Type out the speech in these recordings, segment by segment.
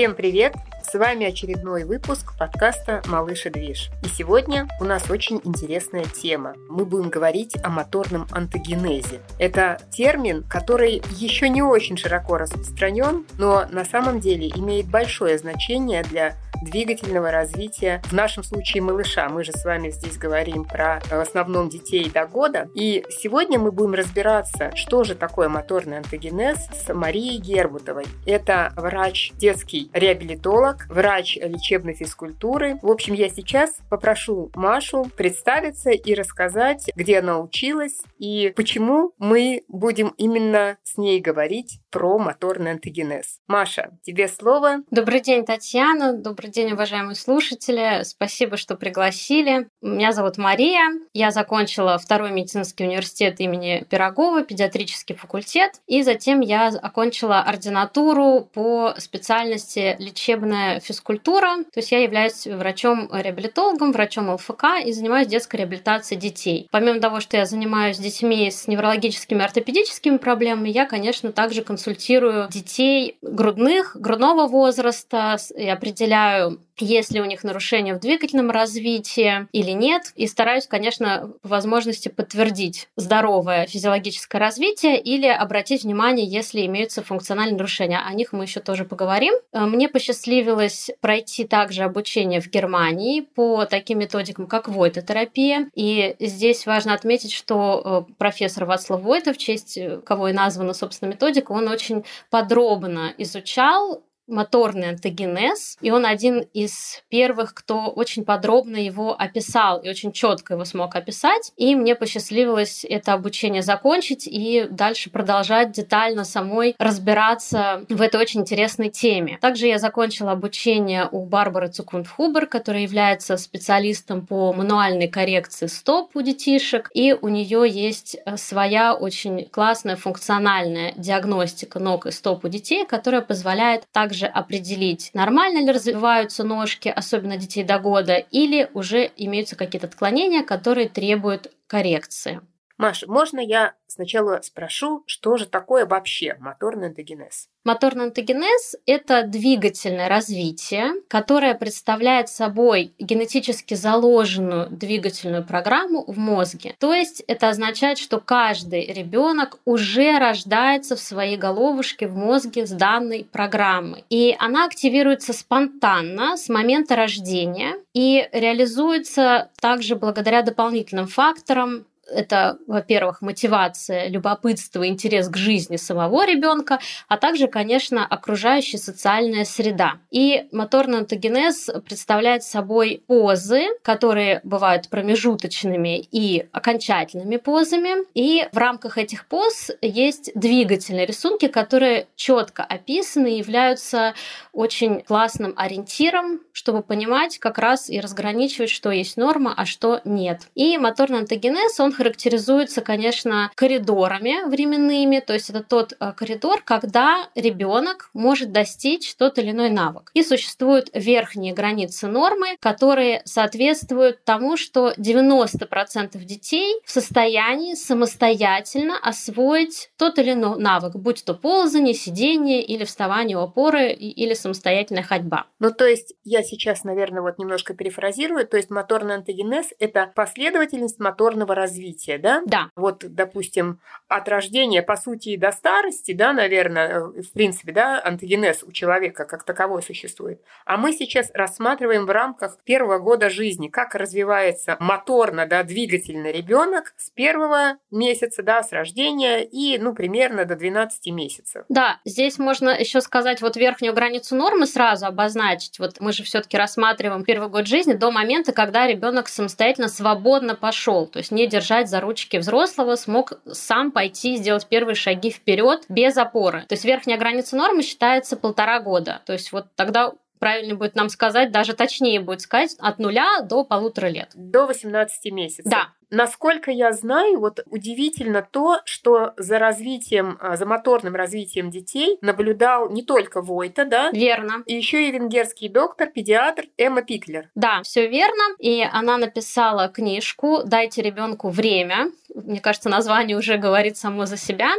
Всем привет! С вами очередной выпуск подкаста «Малыш и движ». И сегодня у нас очень интересная тема. Мы будем говорить о моторном антогенезе. Это термин, который еще не очень широко распространен, но на самом деле имеет большое значение для двигательного развития, в нашем случае малыша. Мы же с вами здесь говорим про в основном детей до года. И сегодня мы будем разбираться, что же такое моторный антогенез с Марией Гербутовой. Это врач детский реабилитолог, врач лечебной физкультуры. В общем, я сейчас попрошу Машу представиться и рассказать, где она училась и почему мы будем именно с ней говорить про моторный антогенез. Маша, тебе слово. Добрый день, Татьяна. Добрый день, уважаемые слушатели. Спасибо, что пригласили. Меня зовут Мария. Я закончила второй медицинский университет имени Пирогова, педиатрический факультет. И затем я окончила ординатуру по специальности лечебная физкультура. То есть я являюсь врачом-реабилитологом, врачом ЛФК и занимаюсь детской реабилитацией детей. Помимо того, что я занимаюсь детьми с неврологическими ортопедическими проблемами, я, конечно, также консультирую детей грудных, грудного возраста и определяю есть ли у них нарушения в двигательном развитии или нет. И стараюсь, конечно, по возможности подтвердить здоровое физиологическое развитие или обратить внимание, если имеются функциональные нарушения. О них мы еще тоже поговорим. Э, мне посчастливилось пройти также обучение в Германии по таким методикам, как войтотерапия. И здесь важно отметить, что э, профессор Вацлав Войта, в честь э, кого и названа, собственно, методика, он очень подробно изучал моторный антогенез, и он один из первых, кто очень подробно его описал и очень четко его смог описать. И мне посчастливилось это обучение закончить и дальше продолжать детально самой разбираться в этой очень интересной теме. Также я закончила обучение у Барбары Цукунд-Хубер, которая является специалистом по мануальной коррекции стоп у детишек, и у нее есть э, своя очень классная функциональная диагностика ног и стоп у детей, которая позволяет также также определить, нормально ли развиваются ножки, особенно детей до года, или уже имеются какие-то отклонения, которые требуют коррекции. Маша, можно я сначала спрошу, что же такое вообще моторный антогенез? Моторный антогенез – это двигательное развитие, которое представляет собой генетически заложенную двигательную программу в мозге. То есть это означает, что каждый ребенок уже рождается в своей головушке в мозге с данной программой. И она активируется спонтанно с момента рождения и реализуется также благодаря дополнительным факторам, это, во-первых, мотивация, любопытство, интерес к жизни самого ребенка, а также, конечно, окружающая социальная среда. И моторный антогенез представляет собой позы, которые бывают промежуточными и окончательными позами. И в рамках этих поз есть двигательные рисунки, которые четко описаны и являются очень классным ориентиром, чтобы понимать как раз и разграничивать, что есть норма, а что нет. И моторный антогенез, он характеризуется, конечно, коридорами временными, то есть это тот э, коридор, когда ребенок может достичь тот или иной навык. И существуют верхние границы нормы, которые соответствуют тому, что 90% детей в состоянии самостоятельно освоить тот или иной навык, будь то ползание, сидение или вставание у опоры или самостоятельная ходьба. Ну, то есть я сейчас, наверное, вот немножко перефразирую, то есть моторный антогенез – это последовательность моторного развития развития, да? Да. Вот, допустим, от рождения, по сути, до старости, да, наверное, э, в принципе, да, антогенез у человека как таковой существует. А мы сейчас рассматриваем в рамках первого года жизни, как развивается моторно, да, двигательный ребенок с первого месяца, да, с рождения и, ну, примерно до 12 месяцев. Да, здесь можно еще сказать вот верхнюю границу нормы сразу обозначить. Вот мы же все-таки рассматриваем первый год жизни до момента, когда ребенок самостоятельно свободно пошел, то есть не держать держать за ручки взрослого, смог сам пойти сделать первые шаги вперед без опоры. То есть верхняя граница нормы считается полтора года. То есть вот тогда правильно будет нам сказать, даже точнее будет сказать, от нуля до полутора лет. До 18 месяцев. Да, Насколько я знаю, вот удивительно то, что за развитием, а, за моторным развитием детей наблюдал не только Войта, да? Верно. И еще и венгерский доктор, педиатр Эмма Пиклер. Да, все верно. И она написала книжку «Дайте ребенку время». мне кажется, название уже говорит само за себя.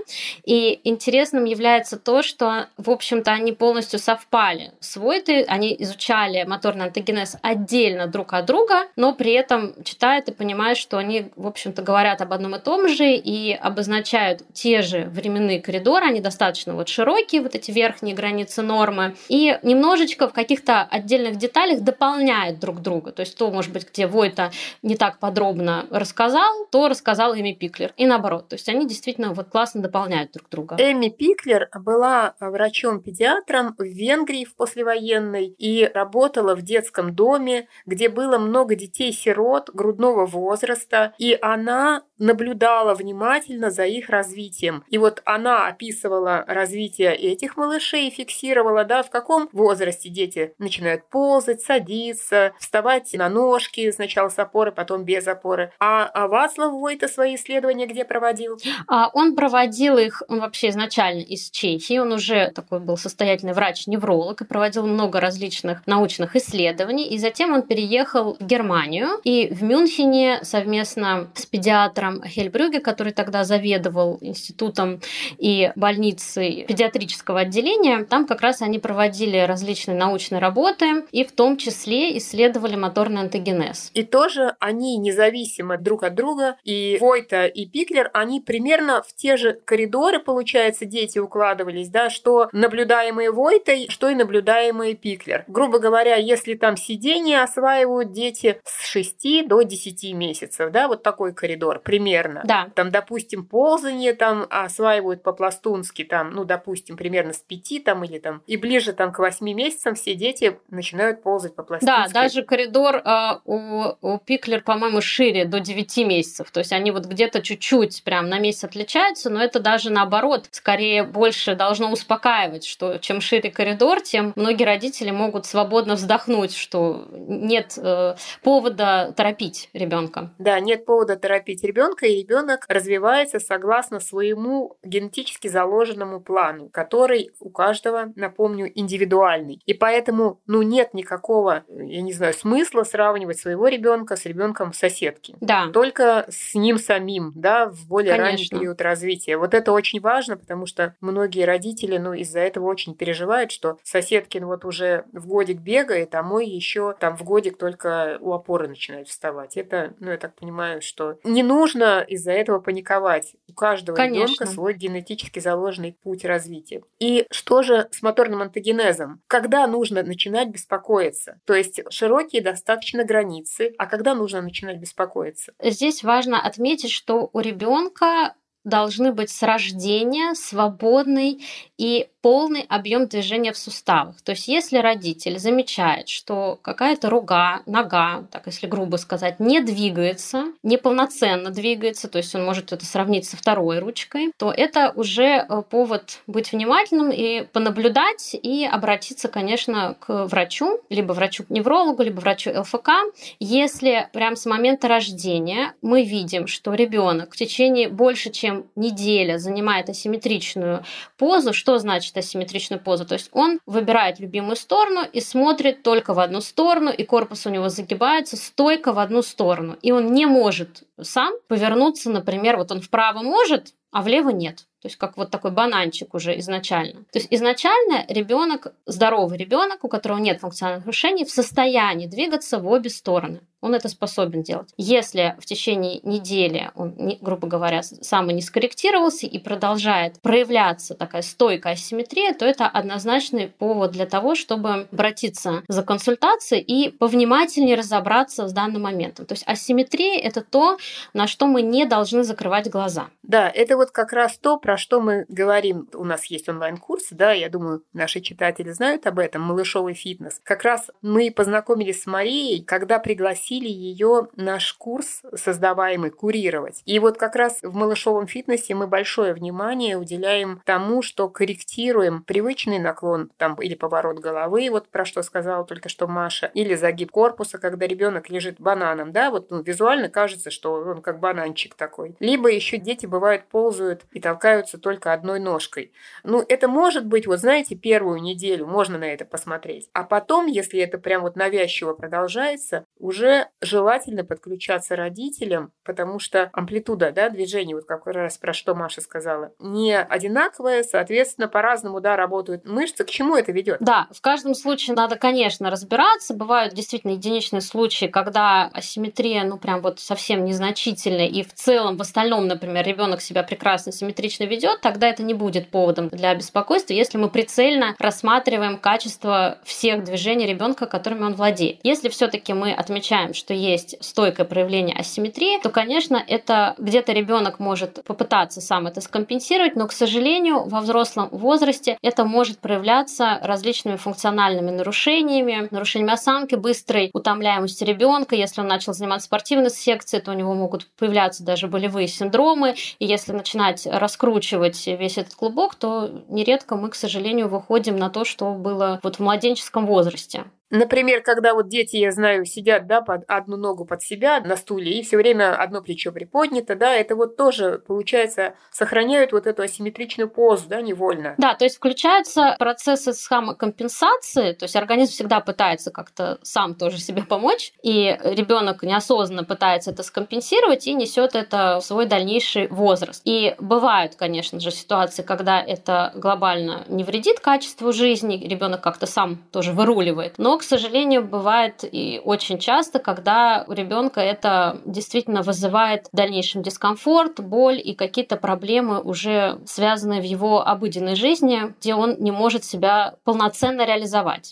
И интересным является то, что, в общем-то, они полностью совпали. Свойты, они изучали моторный антогенез отдельно друг от друга, но при этом читают и понимают, что они, в общем-то, говорят об одном и том же и обозначают те же временные коридоры, они достаточно вот широкие, вот эти верхние границы нормы, и немножечко в каких-то отдельных деталях дополняют друг друга. То есть то, может быть, где Войта не так подробно рассказал, то рассказал Эми Пиклер. И наоборот. То есть они действительно вот классно дополняют друг друга. Эми Пиклер была врачом-педиатром в Венгрии в послевоенной и работала в детском доме, где было много детей-сирот грудного возраста, и она наблюдала внимательно за их развитием. И вот она описывала развитие этих малышей, фиксировала, да, в каком возрасте дети начинают ползать, садиться, вставать на ножки, сначала с опоры, потом без опоры. А, а Вацлав Войта свои исследования где проводил? А он проводил их, он вообще изначально из Чехии, он уже такой был состоятельный врач-невролог и проводил много различных научных исследований, и затем он переехал в Германию и в Мюнхене совместно с педиатром Хельбрюге, который тогда заведовал институтом и больницей педиатрического отделения. Там как раз они проводили различные научные работы и в том числе исследовали моторный антогенез. И тоже они независимо друг от друга, и Войта, и Пиклер, они примерно в те же коридоры, получается, дети укладывались, да, что наблюдаемые Войтой, что и наблюдаемые Пиклер. Грубо говоря, если там сидение осваивают дети с 6 до 10 месяцев, да, вот такой коридор, примерно примерно. Да. Там, допустим, ползание там осваивают по-пластунски, там, ну, допустим, примерно с пяти там или там, и ближе там к восьми месяцам все дети начинают ползать по-пластунски. Да, даже коридор э, у, у Пиклер, по-моему, шире до 9 месяцев. То есть они вот где-то чуть-чуть прям на месяц отличаются, но это даже наоборот, скорее больше должно успокаивать, что чем шире коридор, тем многие родители могут свободно вздохнуть, что нет э, повода торопить ребенка. Да, нет повода торопить ребенка ребенка, и ребенок развивается согласно своему генетически заложенному плану, который у каждого, напомню, индивидуальный. И поэтому, ну, нет никакого, я не знаю, смысла сравнивать своего ребенка с ребенком соседки. Да. Только с ним самим, да, в более Конечно. ранний период развития. Вот это очень важно, потому что многие родители, ну, из-за этого очень переживают, что соседкин вот уже в годик бегает, а мой еще там в годик только у опоры начинает вставать. Это, ну, я так понимаю, что не нужно нужно из-за этого паниковать. У каждого ребенка свой генетически заложенный путь развития. И что же с моторным антогенезом? Когда нужно начинать беспокоиться? То есть широкие достаточно границы, а когда нужно начинать беспокоиться? Здесь важно отметить, что у ребенка должны быть с рождения свободный и полный объем движения в суставах. То есть если родитель замечает, что какая-то рука, нога, так если грубо сказать, не двигается, неполноценно двигается, то есть он может это сравнить со второй ручкой, то это уже э, повод быть внимательным и понаблюдать и обратиться, конечно, к врачу, либо врачу-неврологу, либо врачу ЛФК. Если прям с момента рождения мы видим, что ребенок в течение больше, чем неделя занимает асимметричную позу, что значит значит асимметричную позу. То есть он выбирает любимую сторону и смотрит только в одну сторону, и корпус у него загибается стойко в одну сторону. И он не может сам повернуться, например, вот он вправо может, а влево нет. То есть как вот такой бананчик уже изначально. То есть изначально ребенок, здоровый ребенок, у которого нет функциональных нарушений, в состоянии двигаться в обе стороны. Он это способен делать. Если в течение недели он, грубо говоря, сам не скорректировался и продолжает проявляться такая стойкая асимметрия, то это однозначный повод для того, чтобы обратиться за консультацией и повнимательнее разобраться с данным моментом. То есть асимметрия — это то, на что мы не должны закрывать глаза. Да, это вот как раз то, про что мы говорим. У нас есть онлайн-курсы, да, я думаю, наши читатели знают об этом, малышовый фитнес. Как раз мы познакомились с Марией, когда пригласили ее наш курс, создаваемый, курировать. И вот как раз в малышовом фитнесе мы большое внимание уделяем тому, что корректируем привычный наклон там, или поворот головы, вот про что сказала только что Маша, или загиб корпуса, когда ребенок лежит бананом, да, вот ну, визуально кажется, что он как бананчик такой. Либо еще дети бывают ползают и толкают передвигаются только одной ножкой. Ну, это может быть, вот знаете, первую неделю можно на это посмотреть. А потом, если это прям вот навязчиво продолжается, уже желательно подключаться родителям, потому что амплитуда да, движения, вот как раз про что Маша сказала, не одинаковая, соответственно, по-разному да, работают мышцы. К чему это ведет? Да, в каждом случае надо, конечно, разбираться. Бывают действительно единичные случаи, когда асимметрия, ну, прям вот совсем незначительная, и в целом, в остальном, например, ребенок себя прекрасно симметрично ведет, тогда это не будет поводом для беспокойства, если мы прицельно рассматриваем качество всех движений ребенка, которыми он владеет. Если все-таки мы отмечаем, что есть стойкое проявление асимметрии, то, конечно, это где-то ребенок может попытаться сам это скомпенсировать, но, к сожалению, во взрослом возрасте это может проявляться различными функциональными нарушениями, нарушениями осанки, быстрой утомляемости ребенка. Если он начал заниматься спортивной секцией, то у него могут появляться даже болевые синдромы. И если начинать раскручивать весь этот клубок, то нередко мы, к сожалению, выходим на то, что было вот в младенческом возрасте. Например, когда вот дети, я знаю, сидят, да, под одну ногу под себя на стуле, и все время одно плечо приподнято, да, это вот тоже, получается, сохраняют вот эту асимметричную позу, да, невольно. Да, то есть включаются процессы схамокомпенсации, то есть организм всегда пытается как-то сам тоже себе помочь, и ребенок неосознанно пытается это скомпенсировать и несет это в свой дальнейший возраст. И бывают, конечно же, ситуации, когда это глобально не вредит качеству жизни, ребенок как-то сам тоже выруливает, но к сожалению, бывает и очень часто, когда у ребенка это действительно вызывает в дальнейшем дискомфорт, боль и какие-то проблемы уже связанные в его обыденной жизни, где он не может себя полноценно реализовать.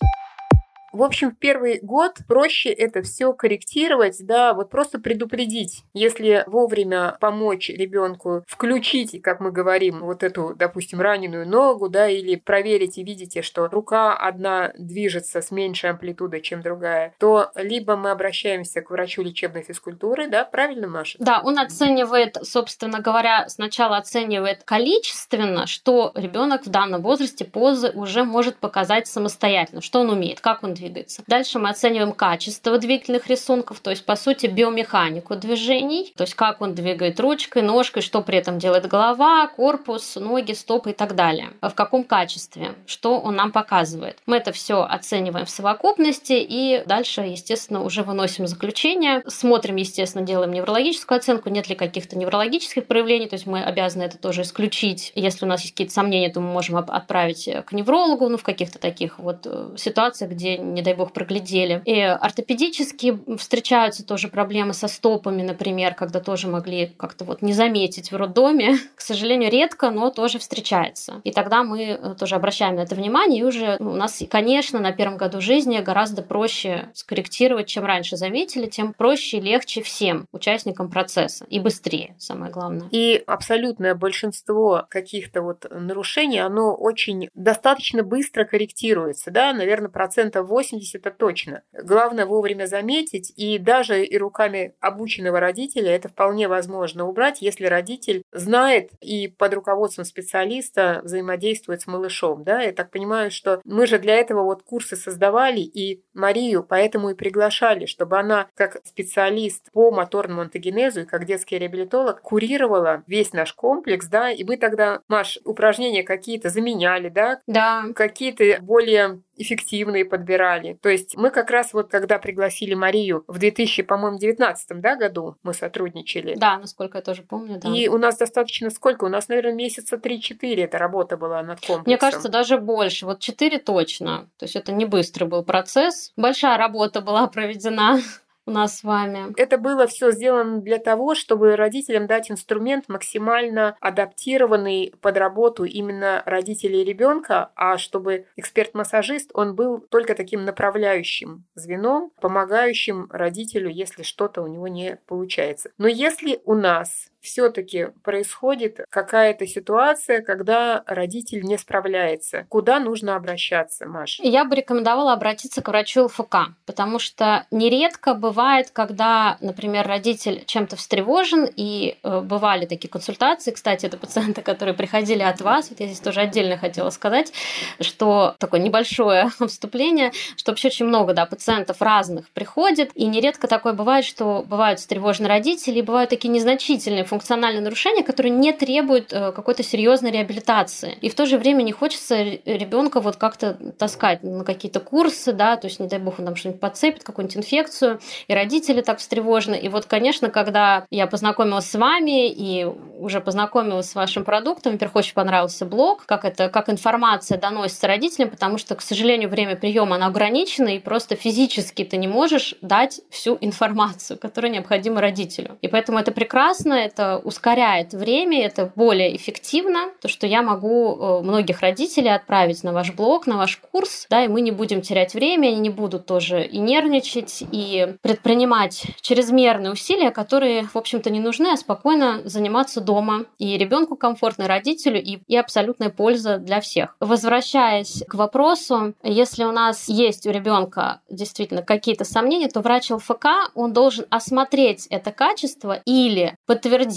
В общем, в первый год проще это все корректировать, да, вот просто предупредить. Если вовремя помочь ребенку включить, как мы говорим, вот эту, допустим, раненую ногу, да, или проверить и видите, что рука одна движется с меньшей амплитудой, чем другая, то либо мы обращаемся к врачу лечебной физкультуры, да, правильно, Маша? Да, он оценивает, собственно говоря, сначала оценивает количественно, что ребенок в данном возрасте позы уже может показать самостоятельно, что он умеет, как он двигается. Дальше мы оцениваем качество двигательных рисунков, то есть, по сути, биомеханику движений, то есть, как он двигает ручкой, ножкой, что при этом делает голова, корпус, ноги, стопы и так далее. В каком качестве, что он нам показывает. Мы это все оцениваем в совокупности и дальше, естественно, уже выносим заключение. Смотрим, естественно, делаем неврологическую оценку, нет ли каких-то неврологических проявлений, то есть мы обязаны это тоже исключить. Если у нас есть какие-то сомнения, то мы можем отправить к неврологу, ну, в каких-то таких вот э, ситуациях, где не дай бог, проглядели. И ортопедически встречаются тоже проблемы со стопами, например, когда тоже могли как-то вот не заметить в роддоме. К сожалению, редко, но тоже встречается. И тогда мы э, тоже обращаем на это внимание, и уже ну, у нас, конечно, на первом году жизни гораздо проще скорректировать, чем раньше заметили, тем проще и легче всем участникам процесса. И быстрее, самое главное. И абсолютное большинство каких-то вот нарушений, оно очень достаточно быстро корректируется, да, наверное, процентов 80 это точно. Главное вовремя заметить, и даже и руками обученного родителя это вполне возможно убрать, если родитель знает и под руководством специалиста взаимодействует с малышом. Да? Я так понимаю, что мы же для этого вот курсы создавали, и Марию поэтому и приглашали, чтобы она как специалист по моторному антогенезу и как детский реабилитолог курировала весь наш комплекс, да, и мы тогда, Маш, упражнения какие-то заменяли, да, да. какие-то более эффективные подбирали. То есть мы как раз вот когда пригласили Марию в 2000, по-моему, 19 да, году мы сотрудничали. Да, насколько я тоже помню, да. И у нас достаточно сколько? У нас, наверное, месяца 3-4 эта работа была над комплексом. Мне кажется, даже больше. Вот 4 точно. То есть это не быстрый был процесс. Большая работа была проведена у нас с вами. Это было все сделано для того, чтобы родителям дать инструмент максимально адаптированный под работу именно родителей ребенка, а чтобы эксперт-массажист, он был только таким направляющим звеном, помогающим родителю, если что-то у него не получается. Но если у нас все-таки происходит какая-то ситуация, когда родитель не справляется. Куда нужно обращаться, Маша? Я бы рекомендовала обратиться к врачу ЛФК, потому что нередко бывает, когда, например, родитель чем-то встревожен, и э, бывали такие консультации, кстати, это пациенты, которые приходили от вас, вот я здесь тоже отдельно хотела сказать, что такое небольшое вступление, что вообще очень много да, пациентов разных приходит, и нередко такое бывает, что бывают встревожены родители, и бывают такие незначительные функциональные нарушения, которые не требуют э, какой-то серьезной реабилитации. И в то же время не хочется ребенка вот как-то таскать на какие-то курсы, да, то есть, не дай бог, он там что-нибудь подцепит, какую-нибудь инфекцию, и родители так встревожены. И вот, конечно, когда я познакомилась с вами и уже познакомилась с вашим продуктом, во-первых, очень понравился блог, как это, как информация доносится родителям, потому что, к сожалению, время приема оно ограничено, и просто физически ты не можешь дать всю информацию, которая необходима родителю. И поэтому это прекрасно, это ускоряет время, это более эффективно, то, что я могу э, многих родителей отправить на ваш блог, на ваш курс, да, и мы не будем терять время, они не будут тоже и нервничать, и предпринимать чрезмерные усилия, которые, в общем-то, не нужны, а спокойно заниматься дома. И ребенку комфортно, и родителю, и, и абсолютная польза для всех. Возвращаясь к вопросу, если у нас есть у ребенка действительно какие-то сомнения, то врач ЛФК, он должен осмотреть это качество или подтвердить,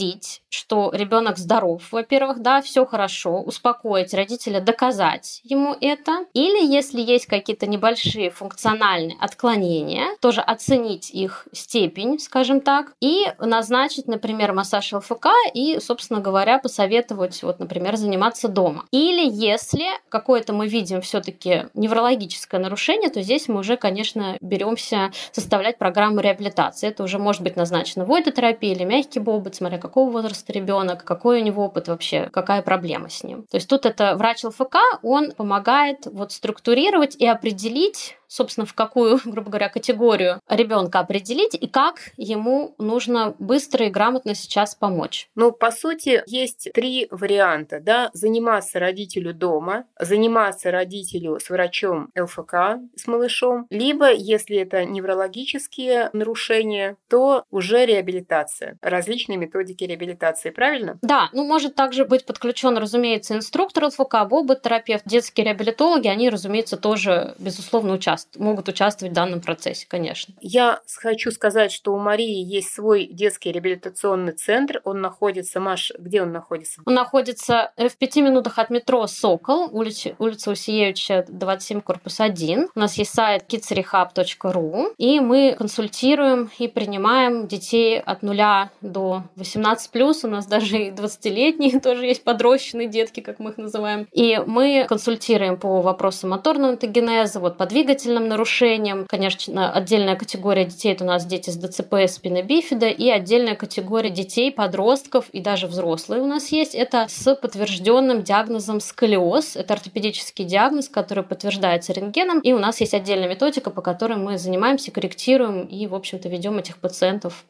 что ребенок здоров, во-первых, да, все хорошо, успокоить родителя, доказать ему это, или если есть какие-то небольшие функциональные отклонения, тоже оценить их степень, скажем так, и назначить, например, массаж ЛФК и, собственно говоря, посоветовать, вот, например, заниматься дома. Или если какое-то мы видим все-таки неврологическое нарушение, то здесь мы уже, конечно, беремся составлять программу реабилитации. Это уже может быть назначена войдотерапия или мягкий бобот, смотря какого возраста ребенок, какой у него опыт вообще, какая проблема с ним. То есть тут это врач ЛФК, он помогает вот структурировать и определить собственно, в какую, грубо говоря, категорию ребенка определить и как ему нужно быстро и грамотно сейчас помочь. Ну, по сути, есть три варианта, да, заниматься родителю дома, заниматься родителю с врачом ЛФК, с малышом, либо, если это неврологические нарушения, то уже реабилитация, различные методики реабилитации, правильно? Да, ну, может также быть подключен, разумеется, инструктор ЛФК, бобот-терапевт, детские реабилитологи, они, разумеется, тоже, безусловно, участвуют участ... могут участвовать в данном процессе, конечно. Я хочу сказать, что у Марии есть свой детский реабилитационный центр. Он находится, Маш, где он находится? Он находится э, в пяти минутах от метро «Сокол», улица, улица Усиевича, 27, корпус 1. У нас есть сайт kidsrehab.ru, и мы консультируем и принимаем детей от нуля до 18+. У нас даже и 20-летние тоже есть подрощенные детки, как мы их называем. И мы консультируем по вопросам моторного антогенеза, вот по двигательному зрительным нарушением. Конечно, отдельная категория детей – это у нас дети с ДЦП, спины бифида, и отдельная категория детей, подростков и даже взрослые у нас есть. Это с подтвержденным диагнозом сколиоз. Это ортопедический диагноз, который подтверждается рентгеном. И у нас есть отдельная методика, по которой мы занимаемся, корректируем и, в общем-то, ведем этих пациентов.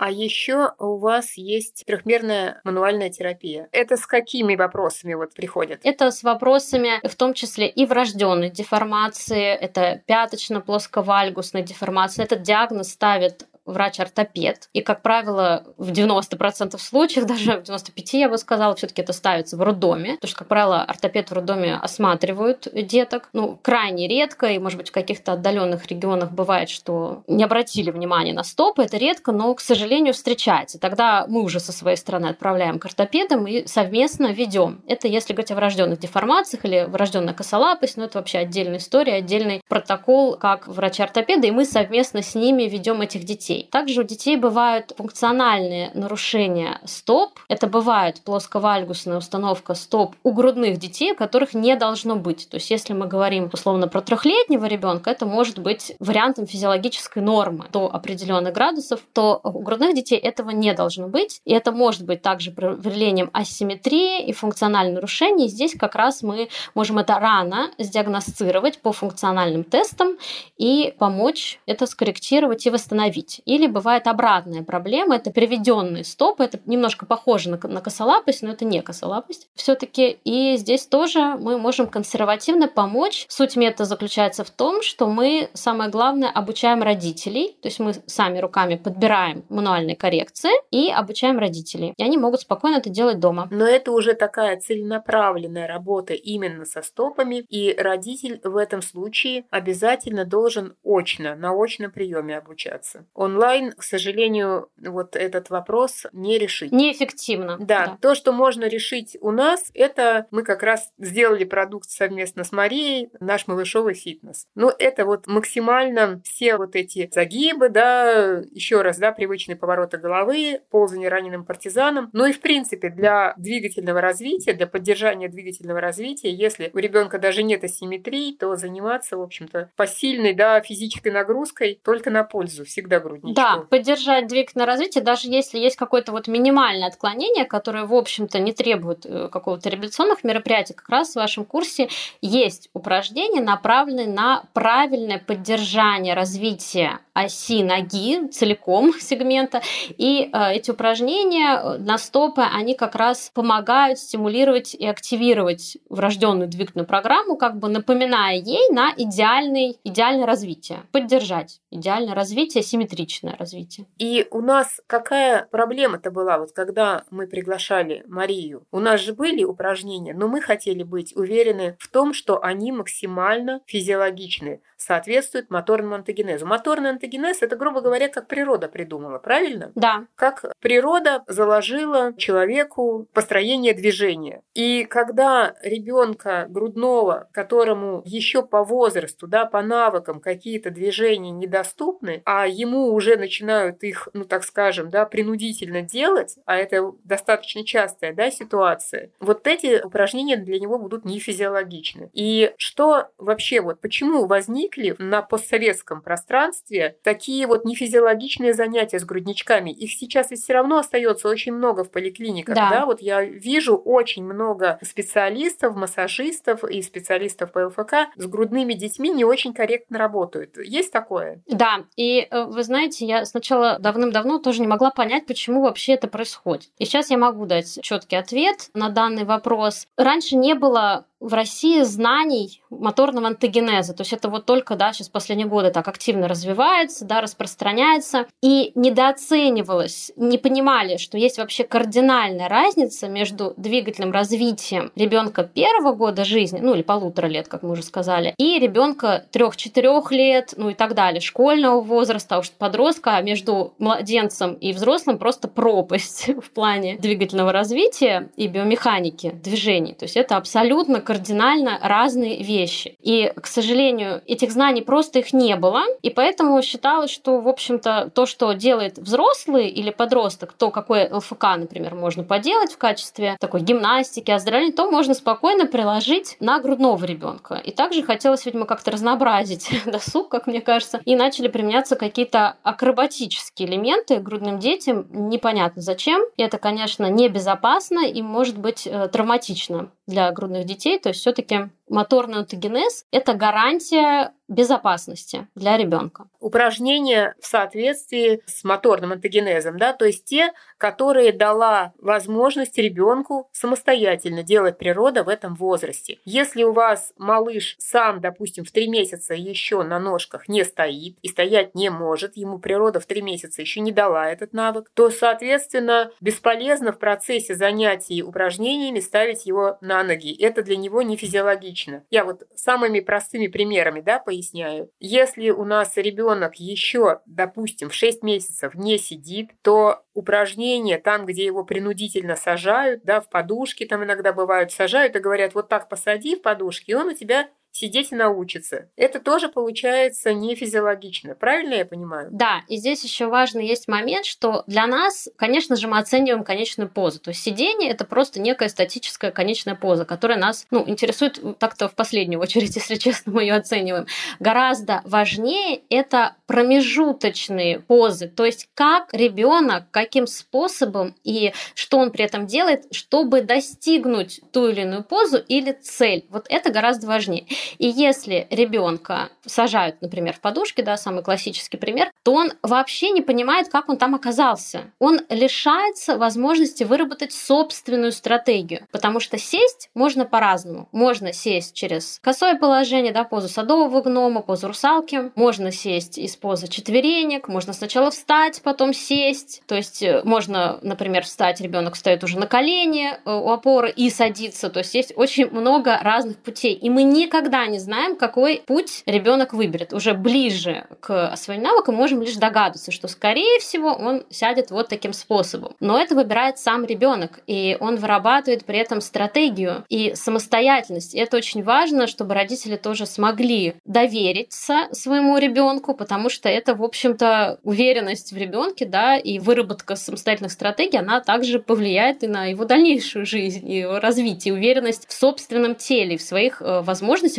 А еще у вас есть трехмерная мануальная терапия. Это с какими вопросами вот приходят? Это с вопросами в том числе и врожденной деформации, это пяточно-плосковальгусная деформация. Этот диагноз ставит врач-ортопед. И, как правило, в 90% случаев, даже в 95% я бы сказала, все таки это ставится в роддоме. Потому что, как правило, ортопед в роддоме осматривают деток. Ну, крайне редко, и, может быть, в каких-то отдаленных регионах бывает, что не обратили внимания на стопы. Это редко, но, к сожалению, встречается. Тогда мы уже со своей стороны отправляем к ортопедам и совместно ведем. Это если говорить о врожденных деформациях или врожденная косолапость, но это вообще отдельная история, отдельный протокол, как врача-ортопеда, и мы совместно с ними ведем этих детей детей. Также у детей бывают функциональные нарушения стоп. Это бывает плосковальгусная установка стоп у грудных детей, которых не должно быть. То есть если мы говорим условно про трехлетнего ребенка, это может быть вариантом физиологической нормы до определенных градусов, то у грудных детей этого не должно быть. И это может быть также проявлением асимметрии и функциональных нарушений. Здесь как раз мы можем это рано сдиагностировать по функциональным тестам и помочь это скорректировать и восстановить. Или бывает обратная проблема, это приведенные стопы, это немножко похоже на, на косолапость, но это не косолапость все-таки. И здесь тоже мы можем консервативно помочь. Суть метода заключается в том, что мы, самое главное, обучаем родителей, то есть мы сами руками подбираем мануальные коррекции и обучаем родителей. И они могут спокойно это делать дома. Но это уже такая целенаправленная работа именно со стопами, и родитель в этом случае обязательно должен очно, на очном приеме обучаться. Он онлайн, к сожалению, вот этот вопрос не решить. Неэффективно. Да, да, то, что можно решить у нас, это мы как раз сделали продукт совместно с Марией, наш малышовый фитнес. Ну, это вот максимально все вот эти загибы, да, еще раз, да, привычные повороты головы, ползание раненым партизаном. Ну и, в принципе, для двигательного развития, для поддержания двигательного развития, если у ребенка даже нет асимметрии, то заниматься, в общем-то, посильной, да, физической нагрузкой только на пользу, всегда грудничку. Да, поддержать двигательное развитие, даже если есть какое-то вот минимальное отклонение, которое, в общем-то, не требует э, какого-то реабилитационных мероприятий, как раз в вашем курсе есть упражнения, направленные на правильное поддержание развития оси ноги целиком сегмента. И э, эти упражнения э, на стопы, они как раз помогают стимулировать и активировать врожденную двигательную программу, как бы напоминая ей на идеальный, идеальное развитие, поддержать идеальное развитие, симметричное развитие. И у нас какая проблема-то была, вот когда мы приглашали Марию? У нас же были упражнения, но мы хотели быть уверены в том, что они максимально физиологичны соответствует моторному антогенезу. Моторный антогенез – это, грубо говоря, как природа придумала, правильно? Да. Как природа заложила человеку построение движения. И когда ребенка грудного, которому еще по возрасту, да, по навыкам какие-то движения недоступны, а ему уже начинают их, ну так скажем, да, принудительно делать, а это достаточно частая да, ситуация, вот эти упражнения для него будут нефизиологичны. И что вообще, вот почему возник возникли на постсоветском пространстве такие вот нефизиологичные занятия с грудничками. Их сейчас ведь все равно остается очень много в поликлиниках. Да. да, вот я вижу очень много специалистов, массажистов и специалистов по ЛФК с грудными детьми не очень корректно работают. Есть такое? Да, и э, вы знаете, я сначала давным-давно тоже не могла понять, почему вообще это происходит. И сейчас я могу дать четкий ответ на данный вопрос. Раньше не было в России знаний моторного антогенеза. То есть это вот только, да, сейчас последние годы так активно развивается, да, распространяется. И недооценивалось, не понимали, что есть вообще кардинальная разница между двигательным развитием ребенка первого года жизни, ну или полутора лет, как мы уже сказали, и ребенка трех-четырех лет, ну и так далее, школьного возраста, а уж подростка, а между младенцем и взрослым просто пропасть в плане двигательного развития и биомеханики движений. То есть это абсолютно кардинально разные вещи. И, к сожалению, этих знаний просто их не было, и поэтому считалось, что, в общем-то, то, что делает взрослый или подросток, то, какое ЛФК, например, можно поделать в качестве такой гимнастики, оздоровления, то можно спокойно приложить на грудного ребенка. И также хотелось, видимо, как-то разнообразить досуг, как мне кажется, и начали применяться какие-то акробатические элементы грудным детям, непонятно зачем. И это, конечно, небезопасно и может быть э, травматично для грудных детей, то есть все-таки моторный аутогенез – это гарантия безопасности для ребенка. Упражнения в соответствии с моторным антогенезом, да, то есть те, которые дала возможность ребенку самостоятельно делать природа в этом возрасте. Если у вас малыш сам, допустим, в три месяца еще на ножках не стоит и стоять не может, ему природа в три месяца еще не дала этот навык, то, соответственно, бесполезно в процессе занятий упражнениями ставить его на ноги. Это для него не физиологично лично. Я вот самыми простыми примерами, да, поясняю. Если у нас ребенок еще, допустим, в 6 месяцев не сидит, то упражнения там, где его принудительно сажают, да, в подушки там иногда бывают, сажают и говорят, вот так посади в подушки, и он у тебя сидеть и научиться. Это тоже получается не физиологично. Правильно я понимаю? Да, и здесь еще важный есть момент, что для нас, конечно же, мы оцениваем конечную позу. То есть сидение это просто некая статическая конечная поза, которая нас ну, интересует так-то в последнюю очередь, если честно, мы ее оцениваем. Гораздо важнее это промежуточные позы, то есть как ребенок, каким способом и что он при этом делает, чтобы достигнуть ту или иную позу или цель. Вот это гораздо важнее. И если ребенка сажают, например, в подушке, да, самый классический пример, то он вообще не понимает, как он там оказался. Он лишается возможности выработать собственную стратегию, потому что сесть можно по-разному. Можно сесть через косое положение, да, позу садового гнома, позу русалки, можно сесть из поза четверенек, можно сначала встать, потом сесть. То есть э, можно, например, встать, ребенок встает уже на колени э, у опоры и садится. То есть есть очень много разных путей. И мы никогда не знаем, какой путь ребенок выберет. Уже ближе к своим навыкам можем лишь догадываться, что, скорее всего, он сядет вот таким способом. Но это выбирает сам ребенок, и он вырабатывает при этом стратегию и самостоятельность. И это очень важно, чтобы родители тоже смогли довериться своему ребенку, потому что это, в общем-то, уверенность в ребенке, да, и выработка самостоятельных стратегий, она также повлияет и на его дальнейшую жизнь, и его развитие, уверенность в собственном теле, в своих э,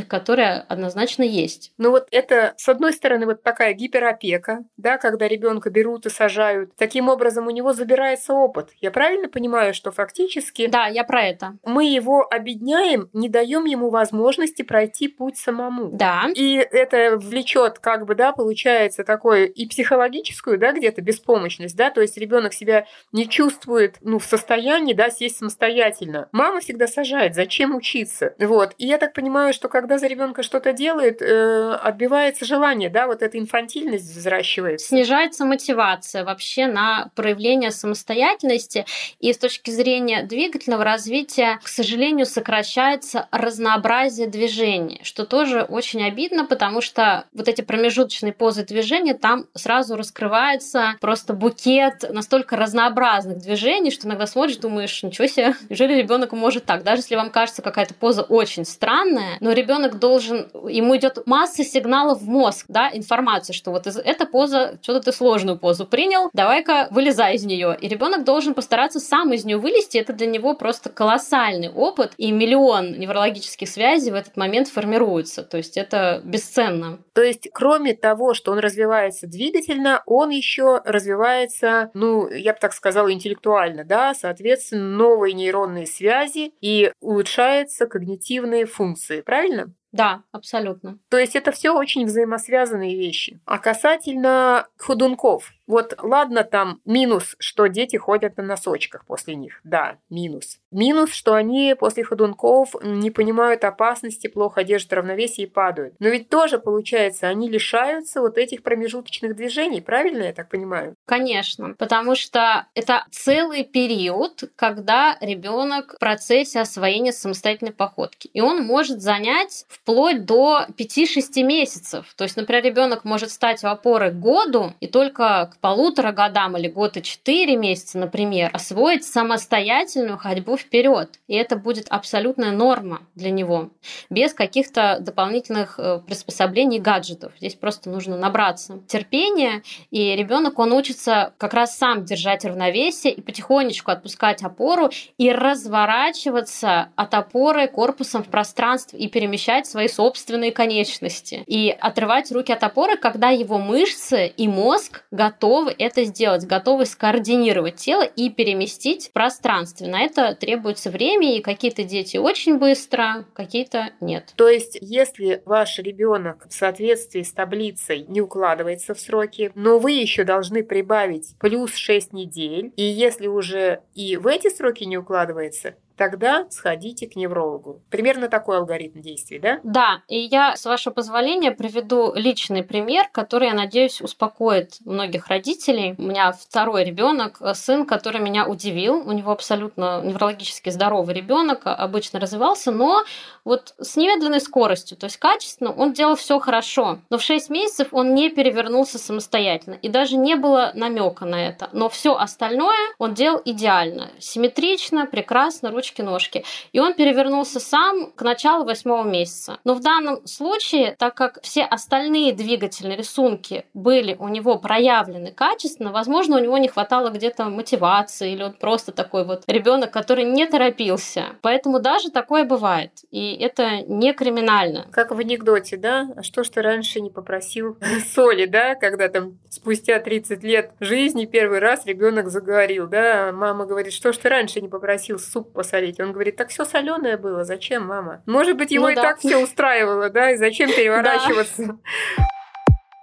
возможностях, которые однозначно есть. Ну вот это, с одной стороны, вот такая гиперопека, да, когда ребенка берут и сажают. Таким образом, у него забирается опыт. Я правильно понимаю, что фактически... Да, я про это. Мы его обедняем, не даем ему возможности пройти путь самому. Да. И это влечет, как бы, да, получается такое и психологическую, да, где-то беспомощность, да, то есть ребенок себя не чувствует, ну, в состоянии, да, сесть самостоятельно. Мама всегда сажает, зачем учиться? Вот. И я так понимаю, что когда за ребенка что-то делает, э, отбивается желание, да, вот эта инфантильность взращивается. Снижается мотивация вообще на проявление самостоятельности. И с точки зрения двигательного развития, к сожалению, сокращается разнообразие движений, что тоже очень обидно, потому что вот эти промежуточные позы движения, там сразу раскрывается просто букет настолько разнообразных движений, что иногда смотришь, думаешь, ничего себе, неужели ребенок может так? Даже если вам кажется какая-то поза очень странная, но ребенок должен, ему идет масса сигналов в мозг, да, информация, что вот эта поза, что-то ты сложную позу принял, давай-ка вылезай из нее. И ребенок должен постараться сам из нее вылезти. Это для него просто колоссальный опыт, и миллион неврологических связей в этот момент формируются. То есть это бесценно. То есть, кроме того, что он развивается двигательно, он еще развивается, ну, я бы так сказала, интеллектуально, да, соответственно, новые нейронные связи и улучшаются когнитивные функции, правильно? Да, абсолютно. То есть это все очень взаимосвязанные вещи. А касательно ходунков, вот ладно там минус, что дети ходят на носочках после них. Да, минус. Минус, что они после ходунков не понимают опасности, плохо держат равновесие и падают. Но ведь тоже, получается, они лишаются вот этих промежуточных движений, правильно я так понимаю? Конечно, потому что это целый период, когда ребенок в процессе освоения самостоятельной походки. И он может занять вплоть до 5-6 месяцев. То есть, например, ребенок может стать у опоры году и только к полутора годам или год и четыре месяца, например, освоить самостоятельную ходьбу вперед. И это будет абсолютная норма для него, без каких-то дополнительных э, приспособлений гаджетов. Здесь просто нужно набраться терпения, и ребенок он учится как раз сам держать равновесие и потихонечку отпускать опору и разворачиваться от опоры корпусом в пространстве и перемещать свои собственные конечности. И отрывать руки от опоры, когда его мышцы и мозг готовы это сделать, готовы скоординировать тело и переместить в пространстве. На это требуется время, и какие-то дети очень быстро, какие-то нет. То есть, если ваш ребенок в соответствии с таблицей не укладывается в сроки, но вы еще должны прибавить плюс 6 недель, и если уже и в эти сроки не укладывается, тогда сходите к неврологу. Примерно такой алгоритм действий, да? Да, и я, с вашего позволения, приведу личный пример, который, я надеюсь, успокоит многих родителей. У меня второй ребенок, сын, который меня удивил. У него абсолютно неврологически здоровый ребенок, обычно развивался, но вот с немедленной скоростью, то есть качественно, он делал все хорошо. Но в 6 месяцев он не перевернулся самостоятельно, и даже не было намека на это. Но все остальное он делал идеально, симметрично, прекрасно, ручки ручки-ножки. И он перевернулся сам к началу восьмого месяца. Но в данном случае, так как все остальные двигательные рисунки были у него проявлены качественно, возможно, у него не хватало где-то мотивации, или он просто такой вот ребенок, который не торопился. Поэтому даже такое бывает. И это не криминально. Как в анекдоте, да? А что ж ты раньше не попросил соли, да? Когда там спустя 30 лет жизни первый раз ребенок заговорил, да? Мама говорит, что ж ты раньше не попросил суп посолить? Солить. Он говорит, так все соленое было, зачем, мама? Может быть, его ну, и да. так все устраивало, да, и зачем переворачиваться?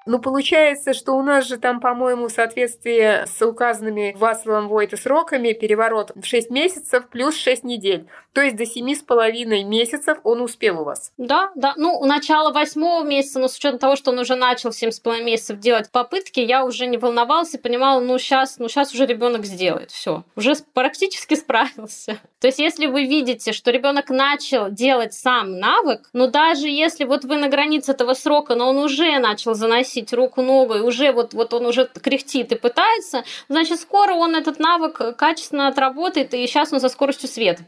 Ну, получается, что у нас же там, по-моему, в соответствии с указанными Вацлавом Войта сроками переворот в 6 месяцев плюс 6 недель. То есть до семи с половиной месяцев он успел у вас. Да, да. Ну, у начала восьмого месяца, но с учетом того, что он уже начал семь с половиной месяцев делать попытки, я уже не волновался, понимала, ну сейчас, ну сейчас уже ребенок сделает, все, уже практически справился. То есть, если вы видите, что ребенок начал делать сам навык, но даже если вот вы на границе этого срока, но он уже начал заносить руку, ногу, и уже вот, вот он уже кряхтит и пытается, значит, скоро он этот навык качественно отработает, и сейчас он со скоростью света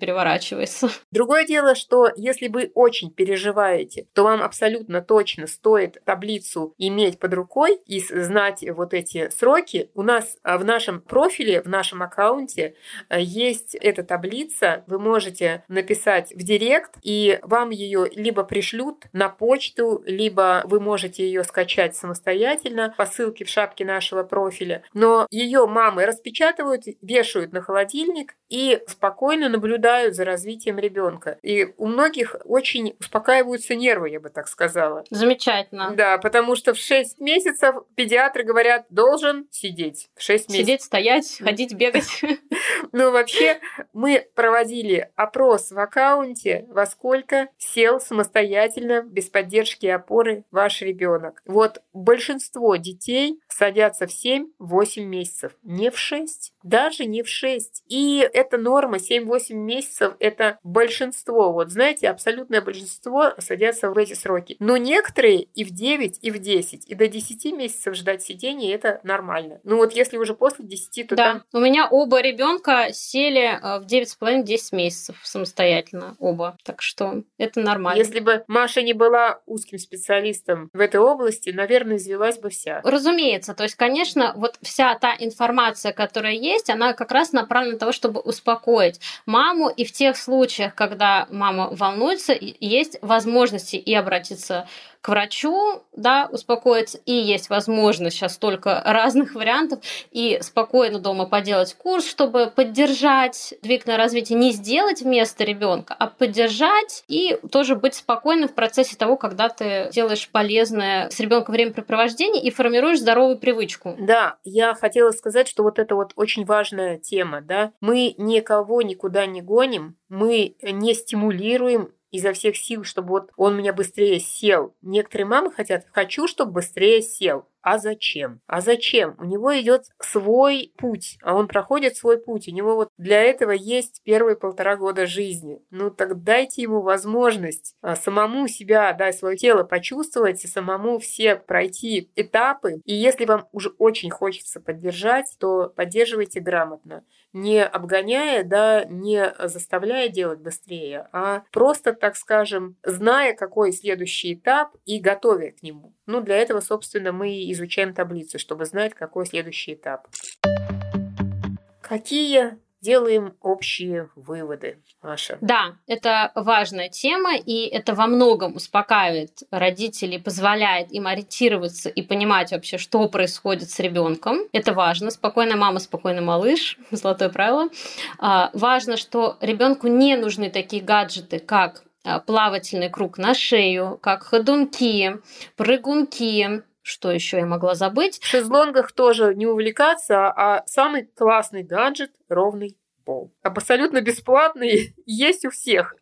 переворачивается. Другое дело, что если вы очень переживаете, то вам абсолютно точно стоит таблицу иметь под рукой и знать вот эти сроки. У нас а, в нашем профиле, в нашем аккаунте а, есть эта таблица, вы можете написать в директ, и вам ее либо пришлют на почту, либо вы можете ее скачать самостоятельно по ссылке в шапке нашего профиля. Но ее мамы распечатывают, вешают на холодильник и спокойно наблюдают за развитием ребенка. И у многих очень успокаиваются нервы, я бы так сказала. Замечательно. Да, потому что в 6 месяцев педиатры говорят, должен сидеть. В 6 месяцев. Сидеть, стоять, ходить, бегать. Ну, вообще, мы проводили опрос в аккаунте, во сколько сел самостоятельно, без поддержки и опоры ваш ребенок. Вот большинство детей садятся в 7-8 месяцев, не в 6, даже не в 6. И эта норма 7-8 месяцев, это большинство, вот знаете, абсолютное большинство садятся в эти сроки. Но некоторые и в 9, и в 10, и до 10 месяцев ждать сидения, это нормально. Ну вот если уже после 10, то да. там... У меня оба ребенка сели э, в 9,5-10 месяцев самостоятельно, оба. Так что это нормально. Если бы Маша не была узким специалистом в этой области, наверное, извелась бы вся. Разумеется. То есть, конечно, вот вся та информация, которая есть, она как раз направлена на то, чтобы успокоить маму. И в тех случаях, когда мама волнуется, есть возможности и обратиться к врачу, да, успокоиться, и есть возможность сейчас столько разных вариантов, и спокойно дома поделать курс, чтобы поддержать двигательное развитие, не сделать вместо ребенка, а поддержать и тоже быть спокойным в процессе того, когда ты делаешь полезное с ребенком времяпрепровождение и формируешь здоровую привычку. Да, я хотела сказать, что вот это вот очень важная тема, да, мы никого никуда не гоним, мы не стимулируем изо всех сил, чтобы вот он меня быстрее сел. Некоторые мамы хотят, хочу, чтобы быстрее сел. А зачем? А зачем? У него идет свой путь, а он проходит свой путь. У него вот для этого есть первые полтора года жизни. Ну так дайте ему возможность а, самому себя, да, свое тело почувствовать и самому все пройти этапы. И если вам уже очень хочется поддержать, то поддерживайте грамотно не обгоняя, да, не заставляя делать быстрее, а просто, так скажем, зная, какой следующий этап и готовя к нему. Ну, для этого, собственно, мы изучаем таблицу, чтобы знать, какой следующий этап. Какие делаем общие выводы, Маша. Да, это важная тема, и это во многом успокаивает родителей, позволяет им ориентироваться и понимать вообще, что происходит с ребенком. Это важно. Спокойная мама, спокойный малыш, золотое правило. А, важно, что ребенку не нужны такие гаджеты, как а, плавательный круг на шею, как ходунки, прыгунки, что еще я могла забыть? В шезлонгах тоже не увлекаться, а самый классный гаджет – ровный пол. Абсолютно бесплатный, есть у всех.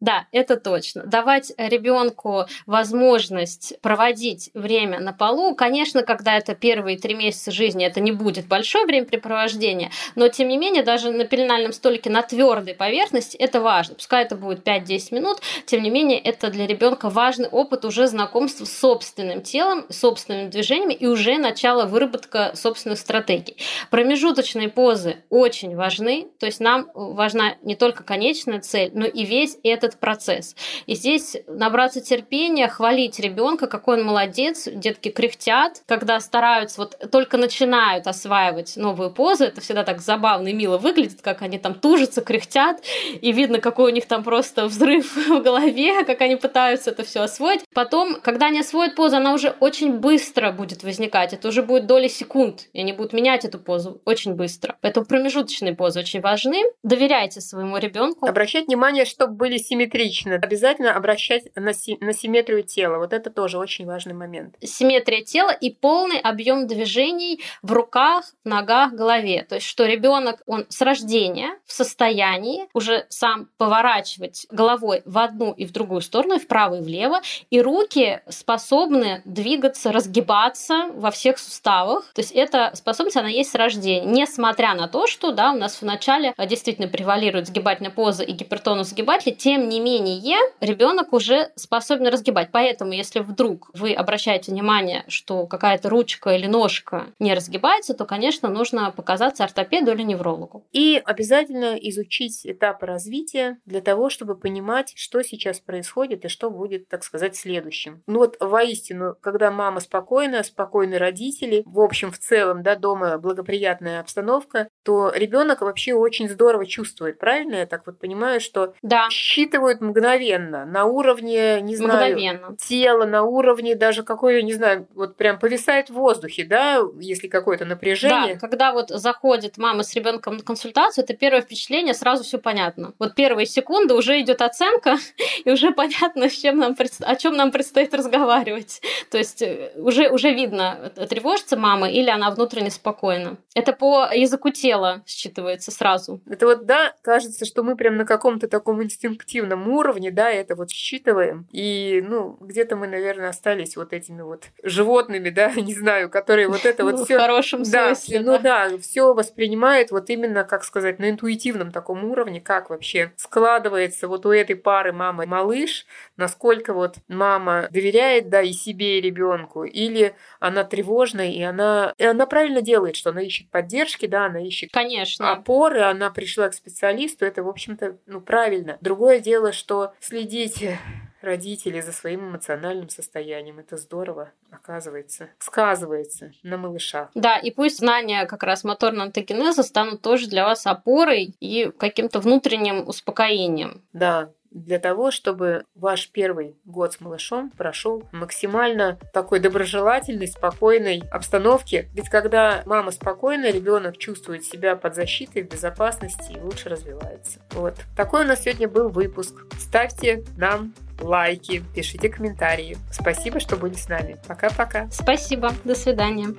Да, это точно. Давать ребенку возможность проводить время на полу, конечно, когда это первые три месяца жизни, это не будет большое времяпрепровождение, но тем не менее, даже на пеленальном столике на твердой поверхности это важно. Пускай это будет 5-10 минут, тем не менее, это для ребенка важный опыт уже знакомства с собственным телом, собственными движениями и уже начало выработка собственных стратегий. Промежуточные позы очень важны, то есть нам важна не только конечная цель, но и весь этот этот процесс. И здесь набраться терпения, хвалить ребенка, какой он молодец, детки кряхтят, когда стараются, вот только начинают осваивать новую позу, это всегда так забавно и мило выглядит, как они там тужатся, кряхтят, и видно, какой у них там просто взрыв в голове, как они пытаются это все освоить. Потом, когда они освоят позу, она уже очень быстро будет возникать, это уже будет доли секунд, и они будут менять эту позу очень быстро. Поэтому промежуточные позы очень важны. Доверяйте своему ребенку. Обращать внимание, чтобы были симметричные симметрично. Обязательно обращать на, си- на симметрию тела. Вот это тоже очень важный момент. Симметрия тела и полный объем движений в руках, ногах, голове. То есть, что ребенок, он с рождения в состоянии уже сам поворачивать головой в одну и в другую сторону, и вправо и влево, и руки способны двигаться, разгибаться во всех суставах. То есть, эта способность, она есть с рождения. Несмотря на то, что, да, у нас вначале действительно превалирует сгибательная поза и гипертонус сгибателя, тем не менее ребенок уже способен разгибать. Поэтому, если вдруг вы обращаете внимание, что какая-то ручка или ножка не разгибается, то, конечно, нужно показаться ортопеду или неврологу. И обязательно изучить этапы развития для того, чтобы понимать, что сейчас происходит и что будет, так сказать, следующим. Ну вот воистину, когда мама спокойная, спокойные родители, в общем, в целом, да, дома благоприятная обстановка, то ребенок вообще очень здорово чувствует, правильно? Я так вот понимаю, что да. Считывают мгновенно, на уровне, не знаю, мгновенно. тела, на уровне даже какой, не знаю, вот прям повисает в воздухе, да, если какое-то напряжение. Да, когда вот заходит мама с ребенком на консультацию, это первое впечатление, сразу все понятно. Вот первые секунды уже идет оценка, и уже понятно, с чем нам, о чем нам предстоит разговаривать. То есть э, уже, уже видно, тревожится мама или она внутренне спокойна. Это по языку тела считывается сразу. Это вот, да, кажется, что мы прям на каком-то таком инстинктивном уровне, да, это вот считываем. И, ну, где-то мы, наверное, остались вот этими вот животными, да, не знаю, которые вот это вот все... В хорошем да, смысле. Ну да, все воспринимает вот именно, как сказать, на интуитивном таком уровне, как вообще складывается вот у этой пары мама и малыш, насколько вот мама доверяет, да, и себе, и ребенку, или она тревожная, и она, и она правильно делает, что она ищет поддержки, да, она ищет Конечно. опоры, она пришла к специалисту, это, в общем-то, ну, правильно. Другое дело, что следите родители за своим эмоциональным состоянием. Это здорово, оказывается. Сказывается на малышах. Да, и пусть знания как раз моторного антогенеза станут тоже для вас опорой и каким-то внутренним успокоением. Да, для того, чтобы ваш первый год с малышом прошел максимально такой доброжелательной, спокойной обстановке. Ведь когда мама спокойна, ребенок чувствует себя под защитой, в безопасности и лучше развивается. Вот. Такой у нас сегодня был выпуск. Ставьте нам лайки, пишите комментарии. Спасибо, что были с нами. Пока-пока. Спасибо. До свидания.